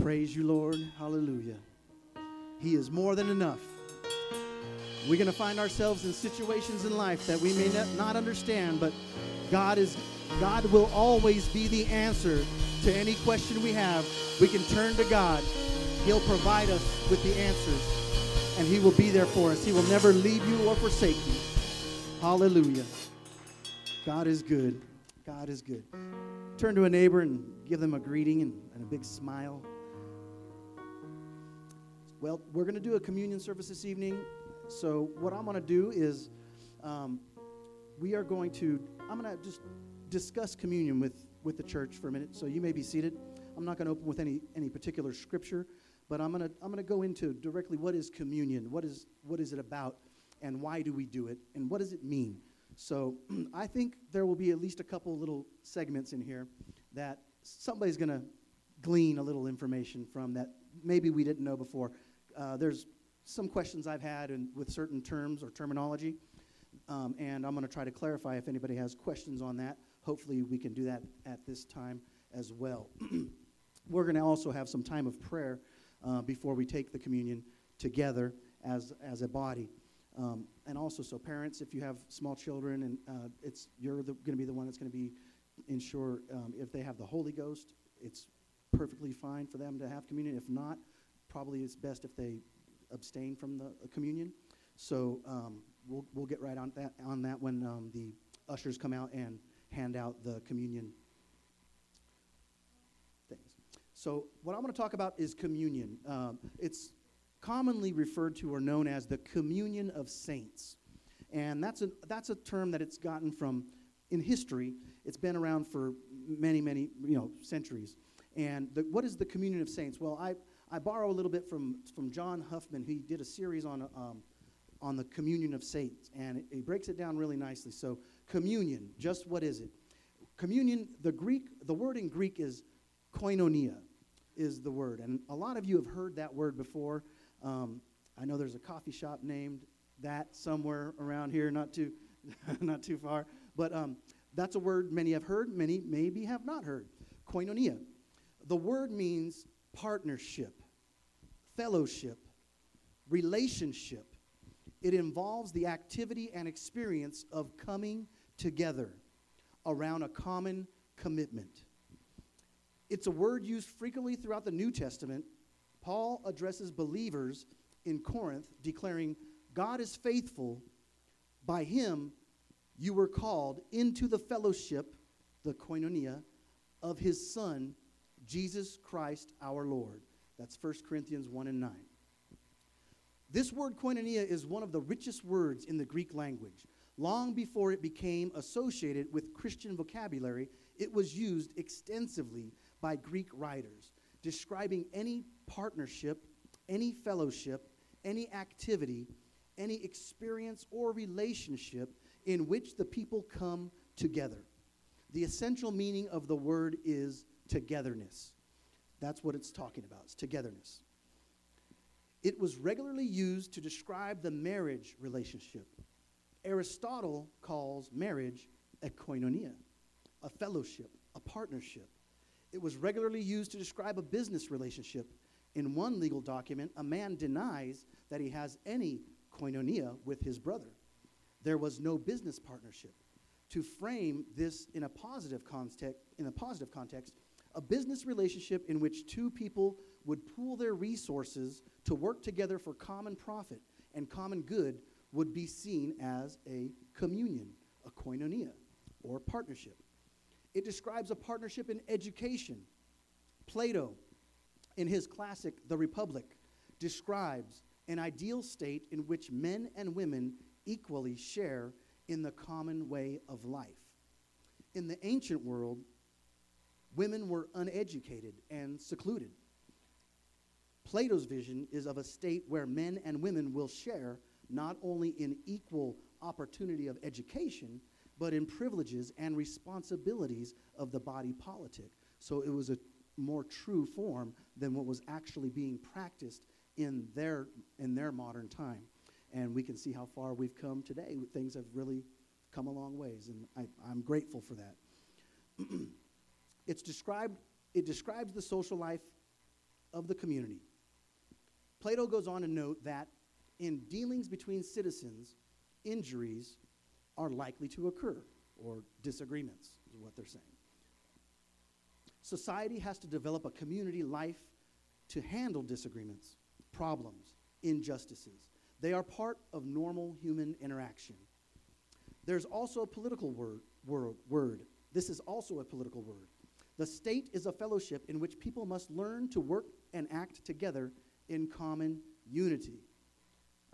Praise you, Lord. Hallelujah. He is more than enough. We're going to find ourselves in situations in life that we may not understand, but God is God will always be the answer to any question we have. We can turn to God. He'll provide us with the answers, and He will be there for us. He will never leave you or forsake you. Hallelujah. God is good. God is good. Turn to a neighbor and give them a greeting and, and a big smile. Well, we're going to do a communion service this evening. So, what I'm going to do is um, we are going to, I'm going to just discuss communion with, with the church for a minute. So, you may be seated. I'm not going to open with any, any particular scripture, but I'm going to, I'm going to go into directly what is communion? What is, what is it about? And why do we do it? And what does it mean? So, I think there will be at least a couple little segments in here that somebody's going to glean a little information from that maybe we didn't know before. Uh, there's some questions I've had with certain terms or terminology, um, and I'm going to try to clarify if anybody has questions on that. Hopefully, we can do that at this time as well. We're going to also have some time of prayer uh, before we take the communion together as, as a body. Um, and also, so parents, if you have small children, and uh, it's you're going to be the one that's going to be ensure um, if they have the Holy Ghost, it's perfectly fine for them to have communion. If not, probably it's best if they abstain from the uh, communion. So um, we'll, we'll get right on that, on that when um, the ushers come out and hand out the communion things. So what I'm going to talk about is communion. Um, it's commonly referred to or known as the communion of saints. And that's a, that's a term that it's gotten from, in history, it's been around for many, many you know, centuries. And the, what is the communion of saints? Well, I, I borrow a little bit from, from John Huffman. who did a series on, um, on the communion of saints, and he breaks it down really nicely. So, communion, just what is it? Communion, the Greek, the word in Greek is koinonia, is the word. And a lot of you have heard that word before. Um, I know there's a coffee shop named that somewhere around here, not too, not too far. But um, that's a word many have heard, many maybe have not heard. Koinonia. The word means partnership, fellowship, relationship. It involves the activity and experience of coming together around a common commitment. It's a word used frequently throughout the New Testament. Paul addresses believers in Corinth, declaring, God is faithful. By him, you were called into the fellowship, the koinonia, of his Son, Jesus Christ our Lord. That's 1 Corinthians 1 and 9. This word koinonia is one of the richest words in the Greek language. Long before it became associated with Christian vocabulary, it was used extensively by Greek writers, describing any partnership, any fellowship, any activity, any experience or relationship in which the people come together. The essential meaning of the word is togetherness. That's what it's talking about, it's togetherness. It was regularly used to describe the marriage relationship. Aristotle calls marriage a koinonia, a fellowship, a partnership. It was regularly used to describe a business relationship. In one legal document, a man denies that he has any koinonia with his brother. There was no business partnership. To frame this in a positive context, in a positive context, a business relationship in which two people would pool their resources to work together for common profit and common good would be seen as a communion, a koinonia, or partnership. It describes a partnership in education. Plato, in his classic The Republic, describes an ideal state in which men and women equally share in the common way of life. In the ancient world, women were uneducated and secluded. Plato's vision is of a state where men and women will share not only in equal opportunity of education, but in privileges and responsibilities of the body politic. So it was a more true form than what was actually being practiced in their, in their modern time. And we can see how far we've come today. Things have really come a long ways, and I, I'm grateful for that. it's described, it describes the social life of the community. Plato goes on to note that in dealings between citizens, injuries are likely to occur, or disagreements, is what they're saying. Society has to develop a community life to handle disagreements, problems, injustices. They are part of normal human interaction. There's also a political word, word, word. This is also a political word. The state is a fellowship in which people must learn to work and act together in common unity.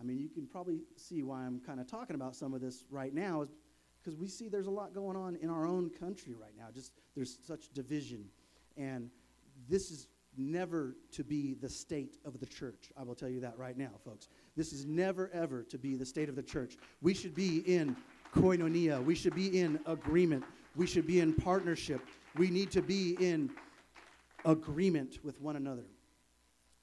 I mean, you can probably see why I'm kind of talking about some of this right now, because we see there's a lot going on in our own country right now. Just there's such division, and this is never to be the state of the church. I will tell you that right now, folks. This is never ever to be the state of the church. We should be in koinonia. We should be in agreement. We should be in partnership. We need to be in agreement with one another.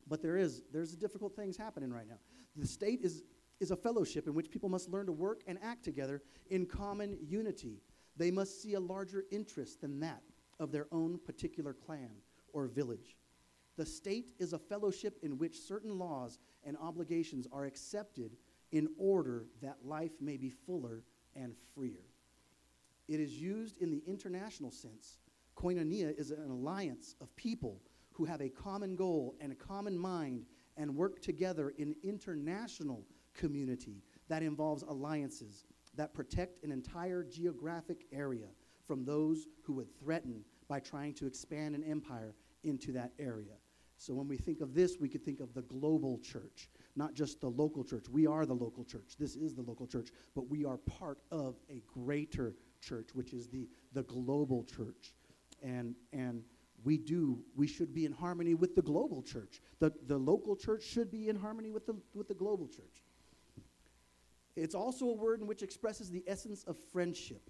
But there is there's difficult things happening right now. The state is is a fellowship in which people must learn to work and act together in common unity. They must see a larger interest than that of their own particular clan or village. The state is a fellowship in which certain laws and obligations are accepted in order that life may be fuller and freer. It is used in the international sense. Koinonia is an alliance of people who have a common goal and a common mind and work together in international community that involves alliances that protect an entire geographic area from those who would threaten by trying to expand an empire into that area. So when we think of this, we could think of the global church, not just the local church. We are the local church. This is the local church, but we are part of a greater church, which is the, the global church. And, and we do, we should be in harmony with the global church. The, the local church should be in harmony with the, with the global church. It's also a word in which expresses the essence of friendship.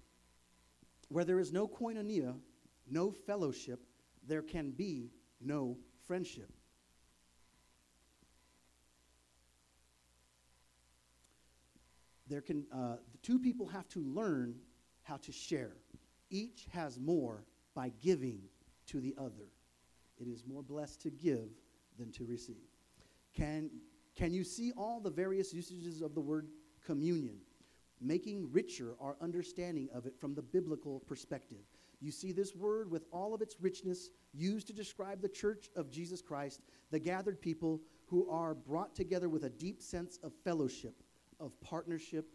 Where there is no koinonia, no fellowship, there can be no friendship. There can, uh, the two people have to learn how to share. Each has more by giving to the other. It is more blessed to give than to receive. Can, can you see all the various usages of the word communion? Making richer our understanding of it from the biblical perspective. You see this word with all of its richness used to describe the church of Jesus Christ, the gathered people who are brought together with a deep sense of fellowship, of partnership,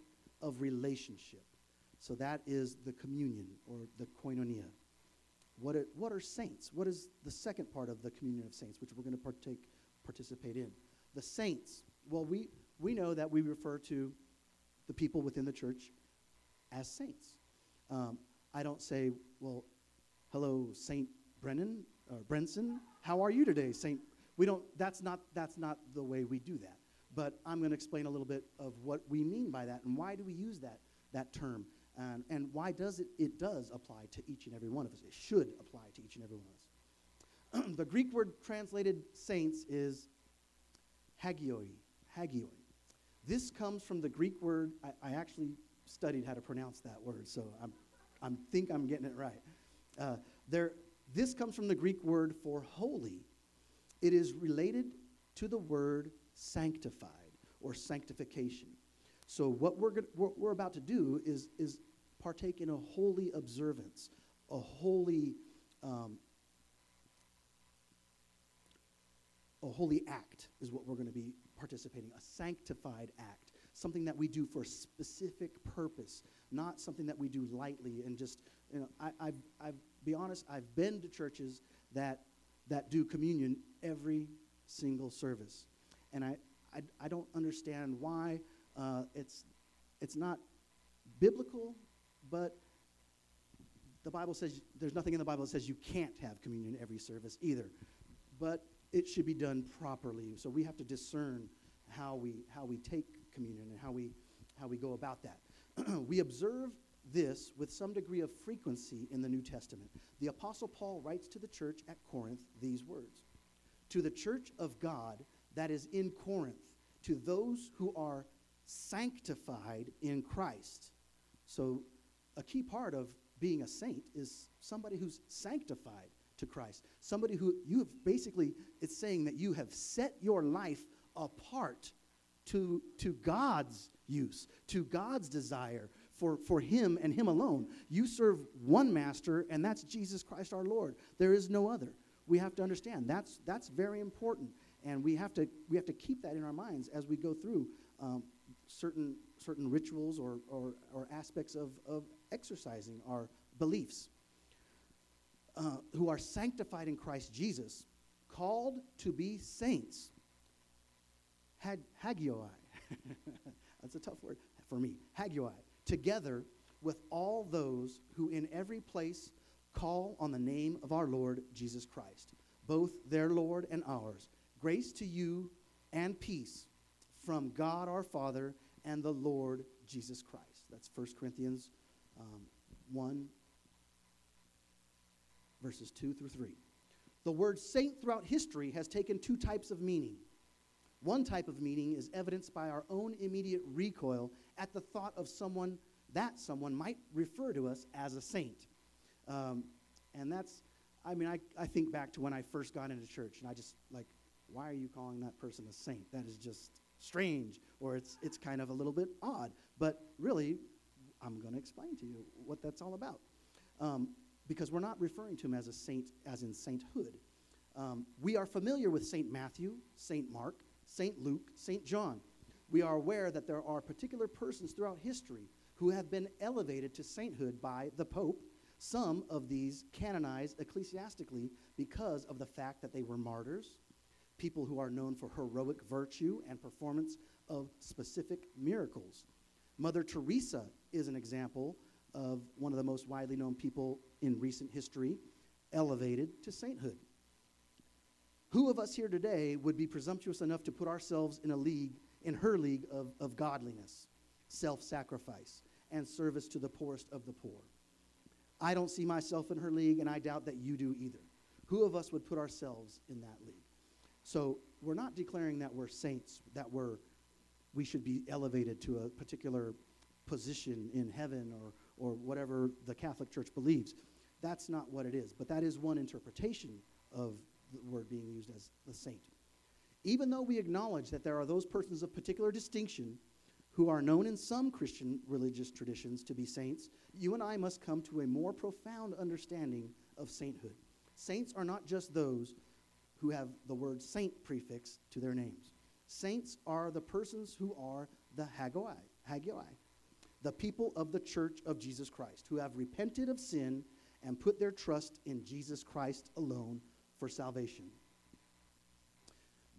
of relationship. So that is the communion or the koinonia. What are, what are saints? What is the second part of the communion of saints, which we're going to partake, participate in? The saints. Well, we, we know that we refer to the people within the church as saints. Um, I don't say, well, hello, Saint Brennan or Brenson. How are you today, Saint? We don't. That's not. That's not the way we do that. But I'm going to explain a little bit of what we mean by that and why do we use that that term and, and why does it, it does apply to each and every one of us. It should apply to each and every one of us. the Greek word translated saints is hagioi, hagioi. This comes from the Greek word, I, I actually studied how to pronounce that word, so I'm, I think I'm getting it right. Uh, there, this comes from the Greek word for holy. It is related to the word sanctified or sanctification. So what we're, what we're about to do is, is partake in a holy observance, a holy, um, a holy act is what we're going to be participating, a sanctified act, something that we do for a specific purpose, not something that we do lightly and just, you know, I, I've, I've, be honest, I've been to churches that, that do communion every single service. And I, I, I don't understand why uh, it's, it's not biblical but the Bible says there's nothing in the Bible that says you can't have communion every service either. But it should be done properly. So we have to discern how we how we take communion and how we how we go about that. we observe this with some degree of frequency in the New Testament. The apostle Paul writes to the church at Corinth these words. To the church of God that is in Corinth, to those who are sanctified in Christ. So a key part of being a saint is somebody who's sanctified to Christ. Somebody who you have basically, it's saying that you have set your life apart to, to God's use, to God's desire for, for Him and Him alone. You serve one master, and that's Jesus Christ our Lord. There is no other. We have to understand that's, that's very important, and we have, to, we have to keep that in our minds as we go through um, certain, certain rituals or, or, or aspects of, of exercising our beliefs. Uh, who are sanctified in Christ Jesus, called to be saints. Hag- hagioi. That's a tough word for me. Hagioi. Together with all those who in every place call on the name of our Lord Jesus Christ, both their Lord and ours. Grace to you and peace from God our Father and the Lord Jesus Christ. That's 1 Corinthians um, 1, verses 2 through 3. The word saint throughout history has taken two types of meaning. One type of meaning is evidenced by our own immediate recoil at the thought of someone that someone might refer to us as a saint. Um, and that's, I mean, I, I think back to when I first got into church, and I just like, why are you calling that person a saint? That is just strange, or it's, it's kind of a little bit odd. But really, I'm going to explain to you what that's all about. Um, because we're not referring to him as a saint, as in sainthood. Um, we are familiar with St. Matthew, St. Mark, St. Luke, St. John. We are aware that there are particular persons throughout history who have been elevated to sainthood by the Pope, some of these canonized ecclesiastically because of the fact that they were martyrs, people who are known for heroic virtue and performance of specific miracles. Mother Teresa is an example of one of the most widely known people in recent history, elevated to sainthood. Who of us here today would be presumptuous enough to put ourselves in a league, in her league of, of godliness, self sacrifice, and service to the poorest of the poor? I don't see myself in her league, and I doubt that you do either. Who of us would put ourselves in that league? So we're not declaring that we're saints, that we're, we should be elevated to a particular position in heaven or, or whatever the Catholic Church believes. That's not what it is, but that is one interpretation of the word being used as the saint. Even though we acknowledge that there are those persons of particular distinction who are known in some Christian religious traditions to be saints, you and I must come to a more profound understanding of sainthood. Saints are not just those who have the word saint prefix to their names. Saints are the persons who are the hagioi, hagioi, the people of the church of Jesus Christ, who have repented of sin and put their trust in Jesus Christ alone for salvation.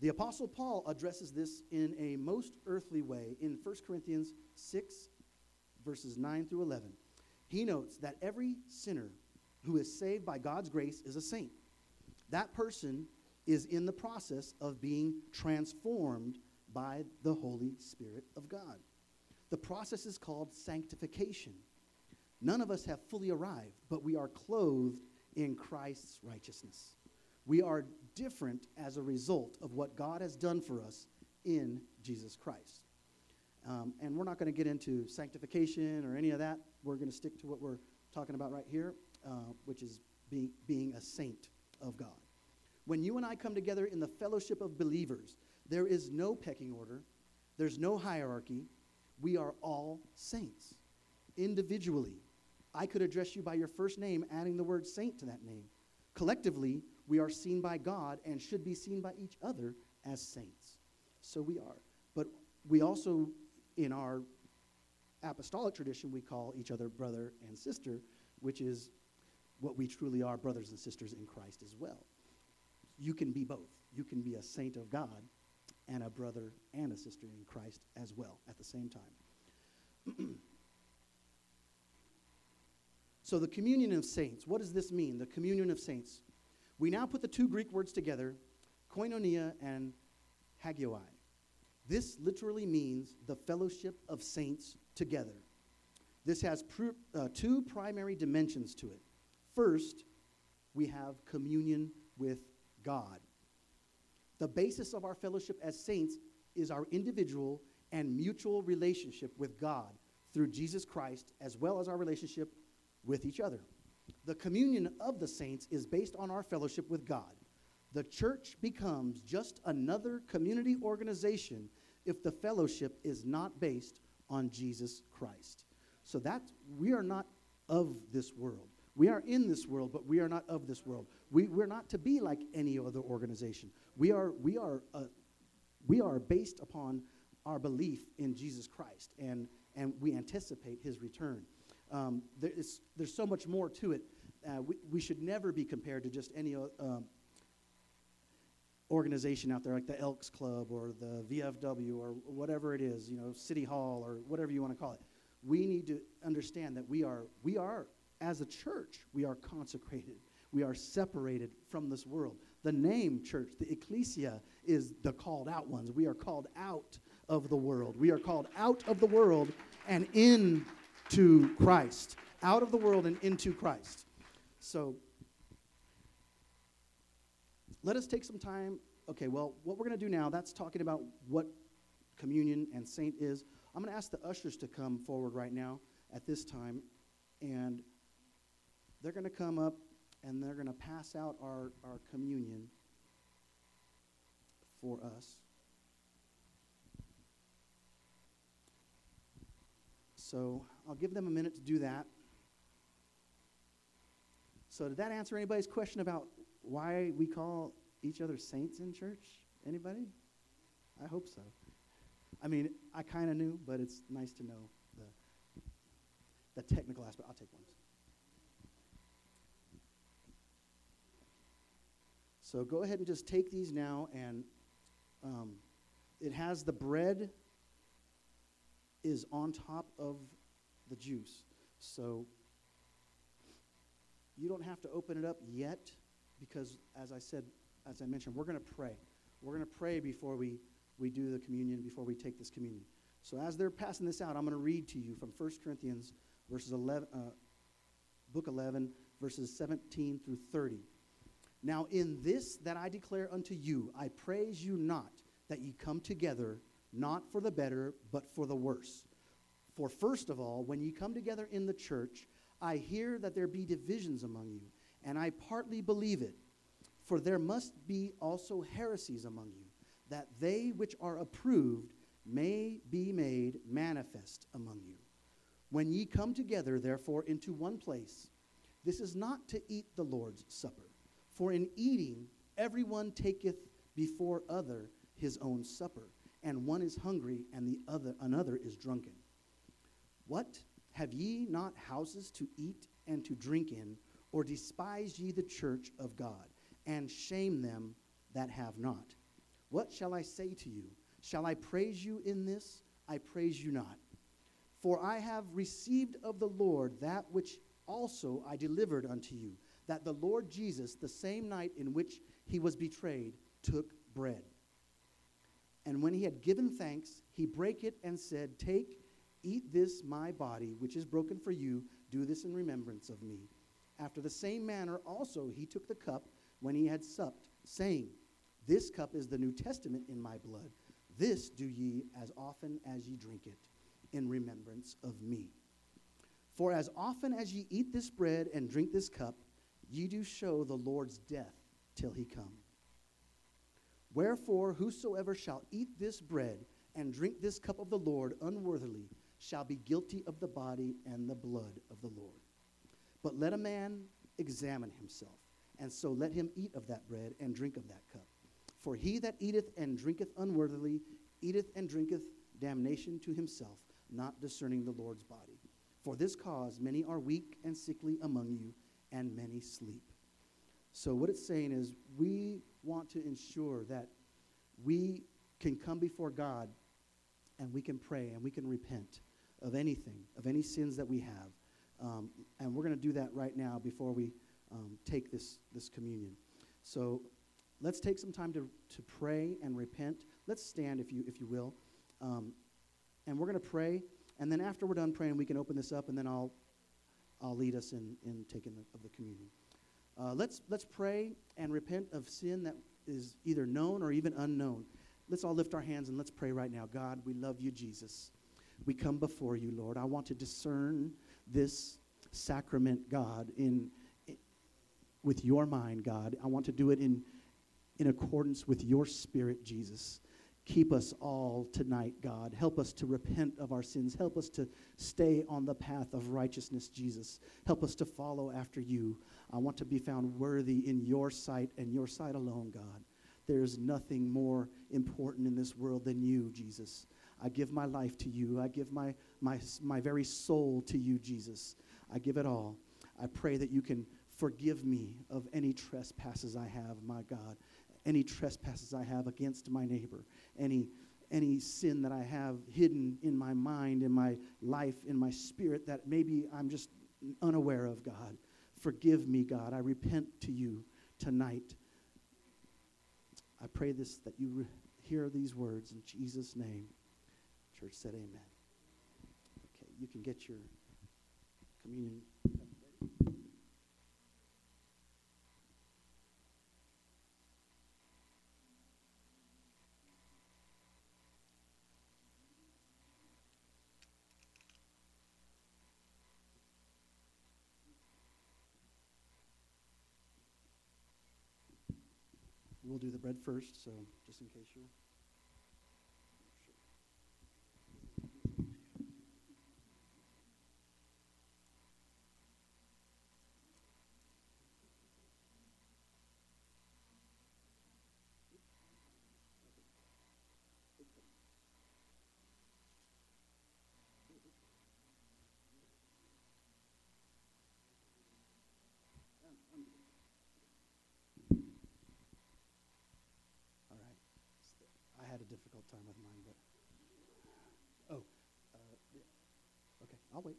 The Apostle Paul addresses this in a most earthly way in 1 Corinthians 6, verses 9 through 11. He notes that every sinner who is saved by God's grace is a saint. That person is in the process of being transformed by the Holy Spirit of God. The process is called sanctification. None of us have fully arrived, but we are clothed in Christ's righteousness. We are different as a result of what God has done for us in Jesus Christ. Um, and we're not going to get into sanctification or any of that. We're going to stick to what we're talking about right here, uh, which is being, being a saint of God. When you and I come together in the fellowship of believers, there is no pecking order, there's no hierarchy. We are all saints individually. I could address you by your first name, adding the word saint to that name. Collectively, we are seen by God and should be seen by each other as saints. So we are. But we also, in our apostolic tradition, we call each other brother and sister, which is what we truly are, brothers and sisters in Christ as well. You can be both. You can be a saint of God and a brother and a sister in Christ as well at the same time. so, the communion of saints, what does this mean? The communion of saints. We now put the two Greek words together, koinonia and hagioi. This literally means the fellowship of saints together. This has pr- uh, two primary dimensions to it. First, we have communion with God. The basis of our fellowship as saints is our individual and mutual relationship with God through Jesus Christ, as well as our relationship with each other. the communion of the saints is based on our fellowship with God. The church becomes just another community organization if the fellowship is not based on Jesus Christ. So that we are not of this world. We are in this world, but we are not of this world. We, we're not to be like any other organization. We are, we are, uh, we are based upon our belief in Jesus Christ, and, and we anticipate his return. Um, there is, there's so much more to it. Uh, we, we should never be compared to just any uh, organization out there like the Elks Club or the VFW or whatever it is, you know, City Hall or whatever you want to call it. We need to understand that we are, we are, as a church, we are consecrated. We are separated from this world. The name church, the ecclesia, is the called out ones. We are called out of the world. We are called out of the world and into Christ. Out of the world and into Christ. So let us take some time. Okay, well, what we're going to do now, that's talking about what communion and saint is. I'm going to ask the ushers to come forward right now at this time, and they're going to come up and they're going to pass out our, our communion for us. So I'll give them a minute to do that. So, did that answer anybody's question about why we call each other saints in church? Anybody? I hope so. I mean, I kind of knew, but it's nice to know the, the technical aspect. I'll take one. So go ahead and just take these now, and um, it has the bread is on top of the juice. So you don't have to open it up yet because, as I said, as I mentioned, we're going to pray. We're going to pray before we, we do the communion, before we take this communion. So as they're passing this out, I'm going to read to you from 1 Corinthians, verses 11, uh, book 11, verses 17 through 30. Now, in this that I declare unto you, I praise you not that ye come together, not for the better, but for the worse. For first of all, when ye come together in the church, I hear that there be divisions among you, and I partly believe it. For there must be also heresies among you, that they which are approved may be made manifest among you. When ye come together, therefore, into one place, this is not to eat the Lord's Supper. For in eating, everyone taketh before other his own supper, and one is hungry, and the other another is drunken. What? Have ye not houses to eat and to drink in, or despise ye the church of God, and shame them that have not? What shall I say to you? Shall I praise you in this? I praise you not. For I have received of the Lord that which also I delivered unto you, that the Lord Jesus, the same night in which he was betrayed, took bread. And when he had given thanks, he brake it and said, Take, Eat this, my body, which is broken for you. Do this in remembrance of me. After the same manner, also, he took the cup when he had supped, saying, This cup is the New Testament in my blood. This do ye as often as ye drink it, in remembrance of me. For as often as ye eat this bread and drink this cup, ye do show the Lord's death till he come. Wherefore, whosoever shall eat this bread and drink this cup of the Lord unworthily shall be guilty of the body and the blood of the Lord. But let a man examine himself, and so let him eat of that bread and drink of that cup. For he that eateth and drinketh unworthily eateth and drinketh damnation to himself, not discerning the Lord's body. For this cause many are weak and sickly among you, and many sleep. So, what it's saying is, we want to ensure that we can come before God and we can pray and we can repent of anything, of any sins that we have. Um, and we're going to do that right now before we um, take this, this communion. So let's take some time to, to pray and repent. Let's stand, if you, if you will. Um, and we're going to pray. And then after we're done praying, we can open this up, and then I'll, I'll lead us in, in taking the, of the communion. Uh, let's, let's pray and repent of sin that is either known or even unknown. Let's all lift our hands and let's pray right now. God, we love you, Jesus we come before you, Lord. I want to discern this sacrament, God, in, with your mind, God. I want to do it in, in accordance with your spirit, Jesus. Keep us all tonight, God. Help us to repent of our sins. Help us to stay on the path of righteousness, Jesus. Help us to follow after you. I want to be found worthy in your sight and your sight alone, God. There is nothing more important in this world than you, Jesus. I give my life to you. I give my, my, my very soul to you, Jesus. I give it all. I pray that you can forgive me of any trespasses I have, my God, any trespasses I have against my neighbor, any, any sin that I have hidden in my mind, in my life, in my spirit that maybe I'm just unaware of, God. Forgive me, God. I repent to you tonight. I pray this that you re- hear these words in Jesus' name. Church said amen. Okay, you can get your communion. We'll do the bread first, so just in case you're. All right. I had a difficult time with mine, but. Oh, uh, yeah. okay, I'll wait.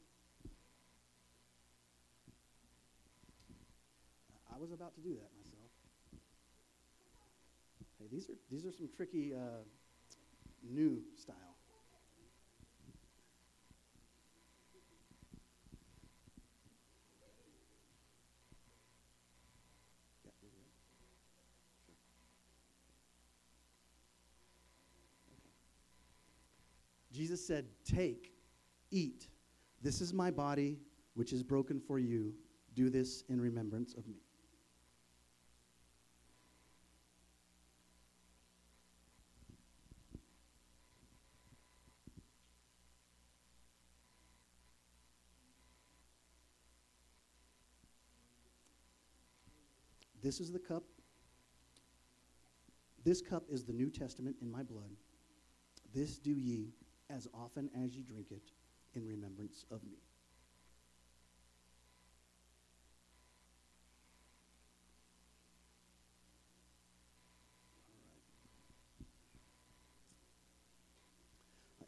I was about to do that myself. Hey, these are these are some tricky uh, new style. Jesus said, Take, eat. This is my body, which is broken for you. Do this in remembrance of me. This is the cup. This cup is the New Testament in my blood. This do ye as often as ye drink it in remembrance of me.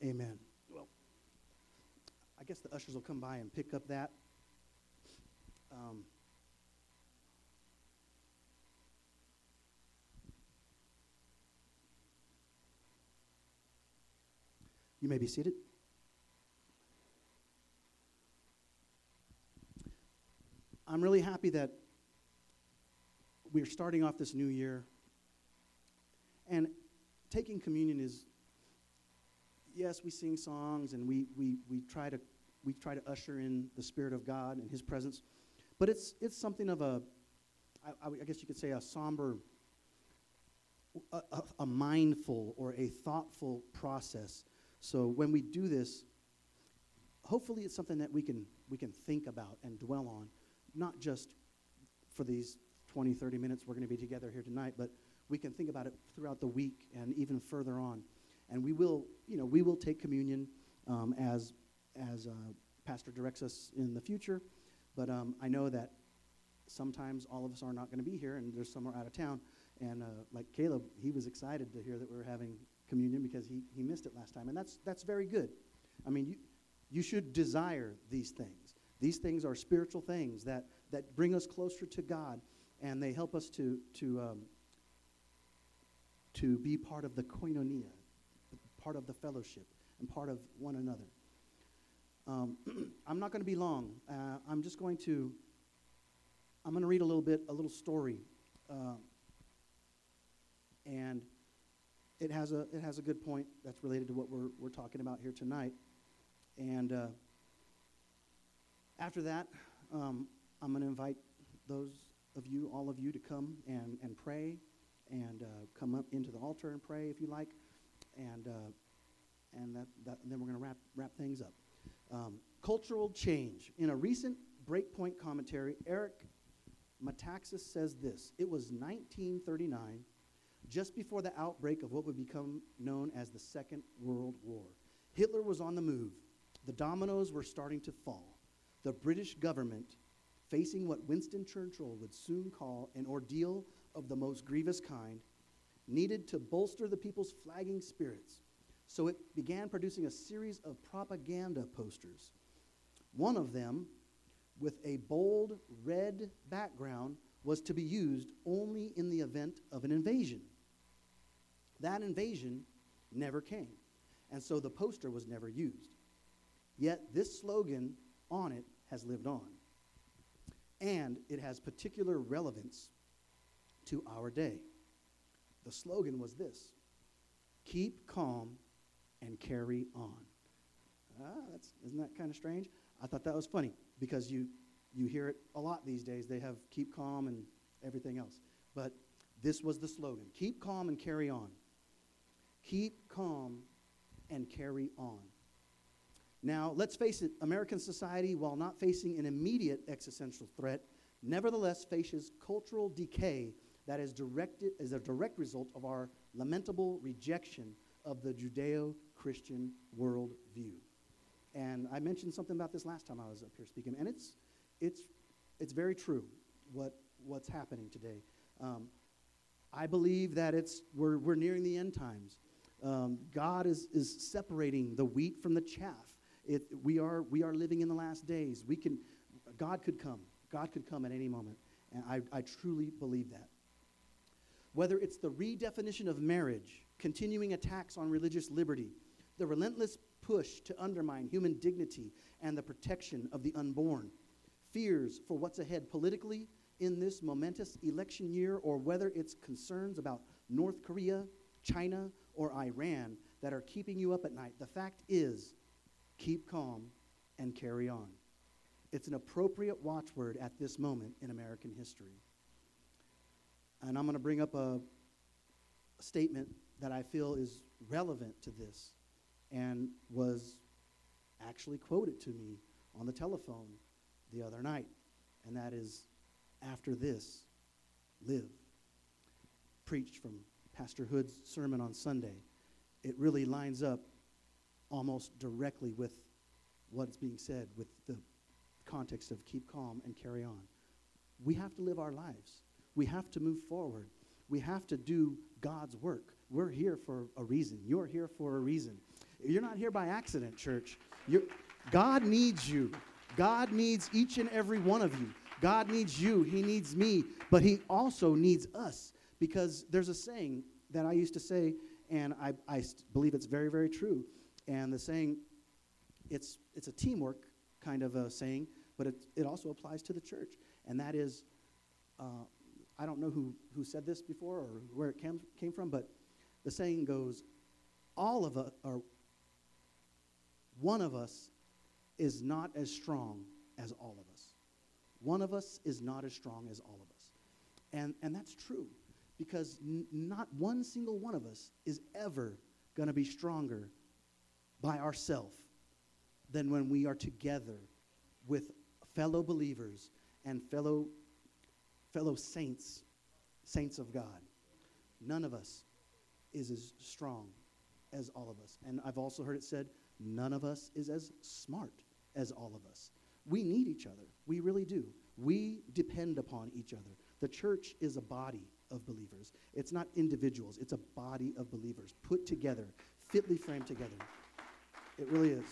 Amen. Well, I guess the ushers will come by and pick up that. Um, you may be seated. I'm really happy that we're starting off this new year. And taking communion is, yes, we sing songs and we, we, we, try to, we try to usher in the Spirit of God and His presence. But it's, it's something of a, I, I guess you could say, a somber, a, a, a mindful or a thoughtful process. So when we do this, hopefully it's something that we can, we can think about and dwell on, not just for these 20, 30 minutes we're going to be together here tonight, but we can think about it throughout the week and even further on. And we will, you know, we will take communion um, as, as uh, Pastor directs us in the future. But um, I know that sometimes all of us are not going to be here, and there's some are out of town. And uh, like Caleb, he was excited to hear that we were having communion because he, he missed it last time. And that's, that's very good. I mean, you, you should desire these things. These things are spiritual things that, that bring us closer to God, and they help us to, to, um, to be part of the koinonia, part of the fellowship, and part of one another. Um, I'm not going to be long. Uh, I'm just going to, I'm going to read a little bit, a little story. Uh, and it has a it has a good point that's related to what we're we're talking about here tonight. And uh, after that, um, I'm going to invite those of you, all of you, to come and, and pray and uh, come up into the altar and pray if you like. And, uh, and, that, that, then we're going to wrap, wrap things up. Um, cultural change. In a recent Breakpoint commentary, Eric Metaxas says this It was 1939, just before the outbreak of what would become known as the Second World War. Hitler was on the move. The dominoes were starting to fall. The British government, facing what Winston Churchill would soon call an ordeal of the most grievous kind, needed to bolster the people's flagging spirits. So it began producing a series of propaganda posters. One of them, with a bold red background, was to be used only in the event of an invasion. That invasion never came, and so the poster was never used. Yet this slogan on it has lived on, and it has particular relevance to our day. The slogan was this Keep calm and carry on. Ah, that's, isn't that kind of strange? I thought that was funny because you, you hear it a lot these days. They have keep calm and everything else. But this was the slogan Keep calm and carry on. Keep calm and carry on. Now, let's face it, American society, while not facing an immediate existential threat, nevertheless faces cultural decay that is, directed, is a direct result of our lamentable rejection of the Judeo Christian worldview. And I mentioned something about this last time I was up here speaking, and it's, it's, it's very true what, what's happening today. Um, I believe that it's, we're, we're nearing the end times. Um, God is, is separating the wheat from the chaff. It, we, are, we are living in the last days. We can, God could come. God could come at any moment. And I, I truly believe that. Whether it's the redefinition of marriage, continuing attacks on religious liberty, the relentless push to undermine human dignity and the protection of the unborn, fears for what's ahead politically in this momentous election year, or whether it's concerns about North Korea, China, or Iran that are keeping you up at night, the fact is keep calm and carry on. It's an appropriate watchword at this moment in American history. And I'm going to bring up a, a statement that I feel is relevant to this and was actually quoted to me on the telephone the other night. And that is, after this, live. Preached from Pastor Hood's sermon on Sunday. It really lines up almost directly with what's being said, with the context of keep calm and carry on. We have to live our lives. We have to move forward. We have to do God's work. We're here for a reason. You're here for a reason. You're not here by accident, church. You're, God needs you. God needs each and every one of you. God needs you. He needs me. But He also needs us because there's a saying that I used to say, and I, I believe it's very, very true. And the saying, it's, it's a teamwork kind of a saying, but it, it also applies to the church. And that is, uh, I don't know who, who said this before or where it came, came from, but the saying goes, all of us, or one of us is not as strong as all of us. One of us is not as strong as all of us. And, and that's true because n- not one single one of us is ever going to be stronger by ourselves than when we are together with fellow believers and fellow fellow saints, saints of God. None of us is as strong as all of us. And I've also heard it said, none of us is as smart as all of us. We need each other. We really do. We depend upon each other. The church is a body of believers. It's not individuals, it's a body of believers put together, fitly framed together. It really is.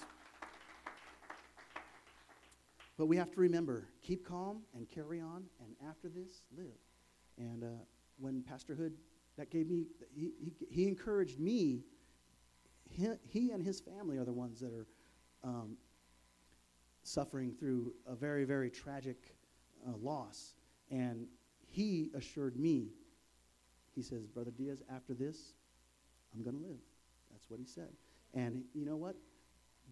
But we have to remember keep calm and carry on, and after this, live. And uh, when Pastor Hood, that gave me, he, he, he encouraged me. He, he, and his family are the ones that are um, suffering through a very, very tragic uh, loss. And he assured me, he says, Brother Diaz, after this, I'm going to live. That's what he said. And you know what?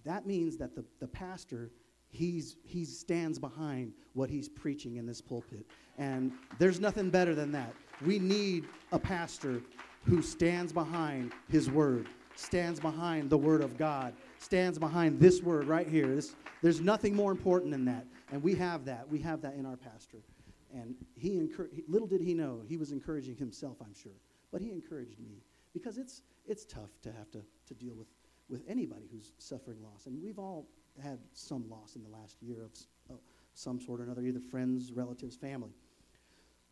That means that the, the pastor he's, he stands behind what he's preaching in this pulpit. And there's nothing better than that. We need a pastor who stands behind his word, stands behind the word of God, stands behind this word right here. This, there's nothing more important than that. And we have that. We have that in our pastor. And he, encour- little did he know, he was encouraging himself, I'm sure. But he encouraged me because it's, it's tough to have to, to deal with, with anybody who's suffering loss. And we've all had some loss in the last year of uh, some sort or another, either friends, relatives, family.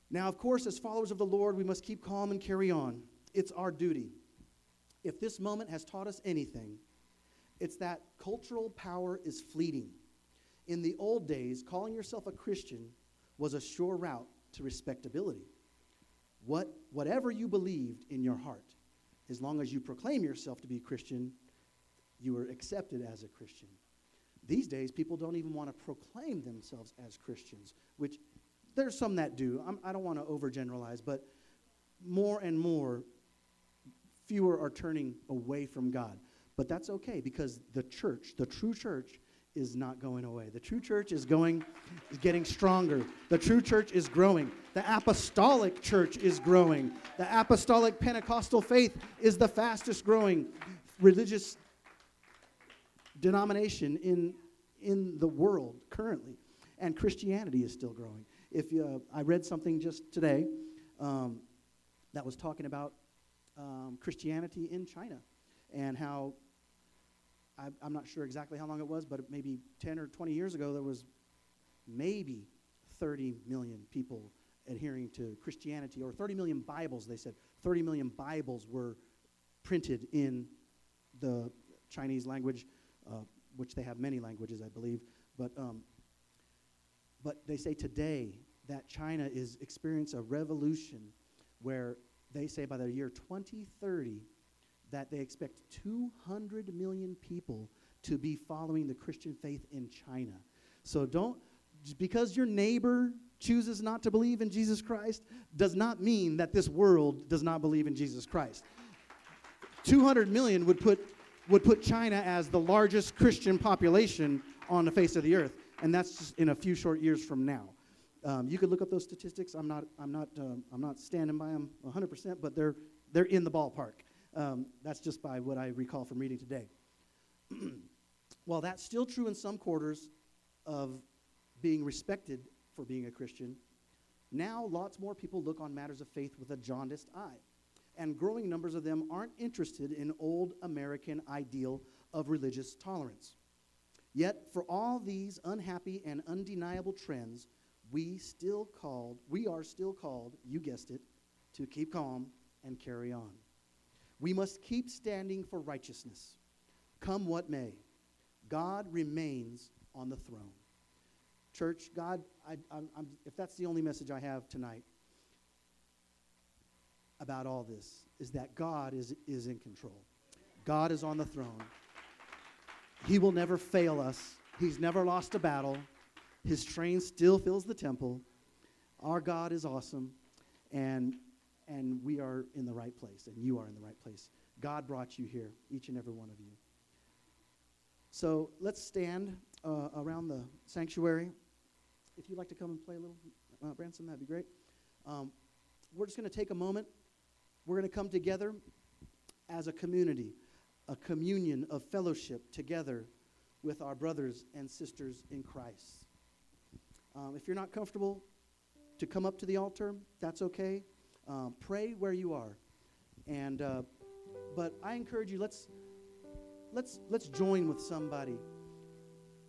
Now, of course, as followers of the Lord, we must keep calm and carry on. It's our duty. If this moment has taught us anything, it's that cultural power is fleeting. In the old days, calling yourself a Christian was a sure route to respectability. What, whatever you believed in your heart, as long as you proclaim yourself to be Christian, you are accepted as a Christian. These days, people don't even want to proclaim themselves as Christians, which there's some that do. I'm, I do not want to overgeneralize, but more and more, fewer are turning away from God. But that's okay because the church, the true church, is not going away. The true church is going, is getting stronger. The true church is growing. The apostolic church is growing. The apostolic Pentecostal faith is the fastest growing religious denomination in, in the world currently. And Christianity is still growing. If you, uh, I read something just today um, that was talking about um, Christianity in China and how I, am not sure exactly how long it was, but maybe 10 or 20 years ago, there was maybe 30 million people adhering to Christianity, or 30 million Bibles, they said. 30 million Bibles were printed in the Chinese language, uh, which they have many languages, I believe. But, um, but they say today that China is experiencing a revolution where they say by the year 2030, that they expect 200 million people to be following the Christian faith in China. So don't, because your neighbor chooses not to believe in Jesus Christ, does not mean that this world does not believe in Jesus Christ. 200 million would put, would put China as the largest Christian population on the face of the earth, and that's just in a few short years from now. Um, you could look up those statistics. I'm not, I'm not, um, I'm not standing by them 100%, but they're, they're in the ballpark. Um, that's just by what I recall from reading today. While that's still true in some quarters of being respected for being a Christian, now lots more people look on matters of faith with a jaundiced eye. And growing numbers of them aren't interested in old American ideal of religious tolerance. Yet, for all these unhappy and undeniable trends, we still called, we are still called, you guessed it, to keep calm and carry on. We must keep standing for righteousness, come what may. God remains on the throne. Church, God, I, I'm, if that's the only message I have tonight about all this, is that God is, is in control. God is on the throne. He will never fail us. He's never lost a battle. His train still fills the temple. Our God is awesome. And and we are in the right place, and you are in the right place. God brought you here, each and every one of you. So let's stand uh, around the sanctuary. If you'd like to come and play a little, uh, Branson, that'd be great. Um, we're just going to take a moment. We're going to come together as a community, a communion of fellowship together with our brothers and sisters in Christ. Um, if you're not comfortable to come up to the altar, that's okay. Um, pray where you are. And, uh, but I encourage you, let's, let's, let's join with somebody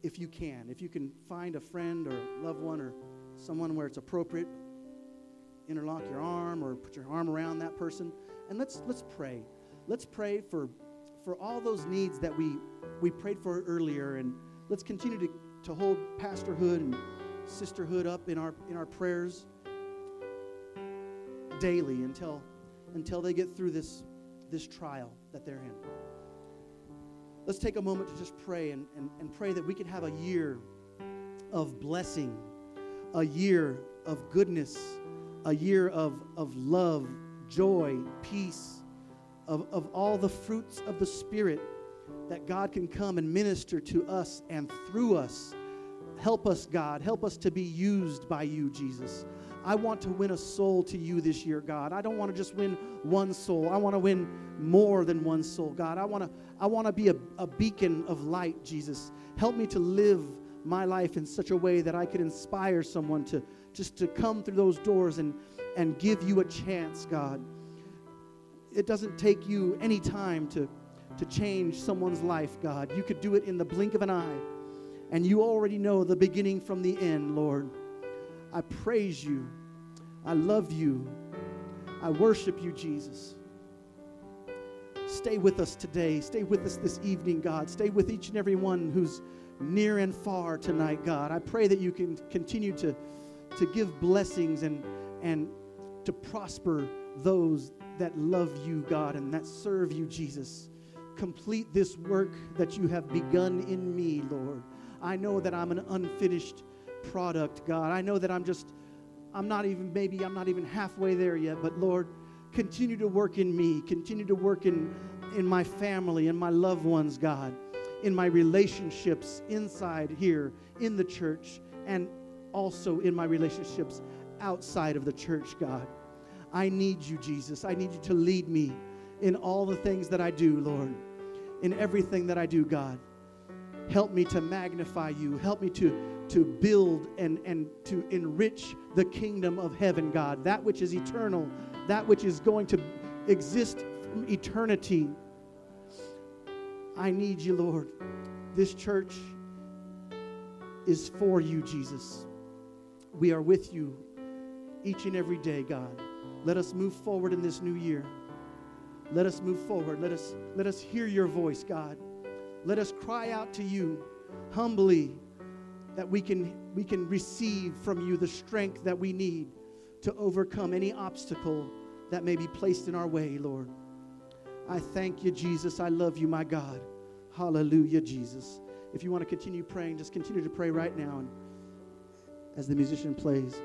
if you can. If you can find a friend or loved one or someone where it's appropriate, interlock your arm or put your arm around that person. And let's, let's pray. Let's pray for, for all those needs that we, we prayed for earlier. And let's continue to, to hold pastorhood and sisterhood up in our, in our prayers daily until, until they get through this, this trial that they're in. Let's take a moment to just pray and, and, and pray that we can have a year of blessing, a year of goodness, a year of, of love, joy, peace, of, of all the fruits of the Spirit that God can come and minister to us and through us help us, God. Help us to be used by you, Jesus. I want to win a soul to you this year, God. I don't want to just win one soul. I want to win more than one soul, God. I want to I want to be a, a beacon of light, Jesus. Help me to live my life in such a way that I could inspire someone to just to come through those doors and and give you a chance, God. It doesn't take you any time to to change someone's life, God. You could do it in the blink of an eye. And you already know the beginning from the end, Lord. I praise you. I love you. I worship you, Jesus. Stay with us today. Stay with us this evening, God. Stay with each and every one who's near and far tonight, God. I pray that you can continue to, to give blessings and, and to prosper those that love you, God, and that serve you, Jesus. Complete this work that you have begun in me, Lord. I know that I'm an unfinished product, God. I know that I'm just, I'm not even, maybe I'm not even halfway there yet, but Lord, continue to work in me, continue to work in, in my family and my loved ones, God, in my relationships inside here in the church, and also in my relationships outside of the church, God. I need you, Jesus. I need you to lead me in all the things that I do, Lord, in everything that I do, God. Help me to magnify you. Help me to, to build and, and to enrich the kingdom of heaven, God. That which is eternal, that which is going to exist from eternity. I need you, Lord. This church is for you, Jesus. We are with you each and every day, God. Let us move forward in this new year. Let us move forward. Let us, let us hear your voice, God. Let us cry out to you humbly that we can, we can receive from you the strength that we need to overcome any obstacle that may be placed in our way, Lord. I thank you, Jesus. I love you, my God. Hallelujah, Jesus. If you want to continue praying, just continue to pray right now and as the musician plays.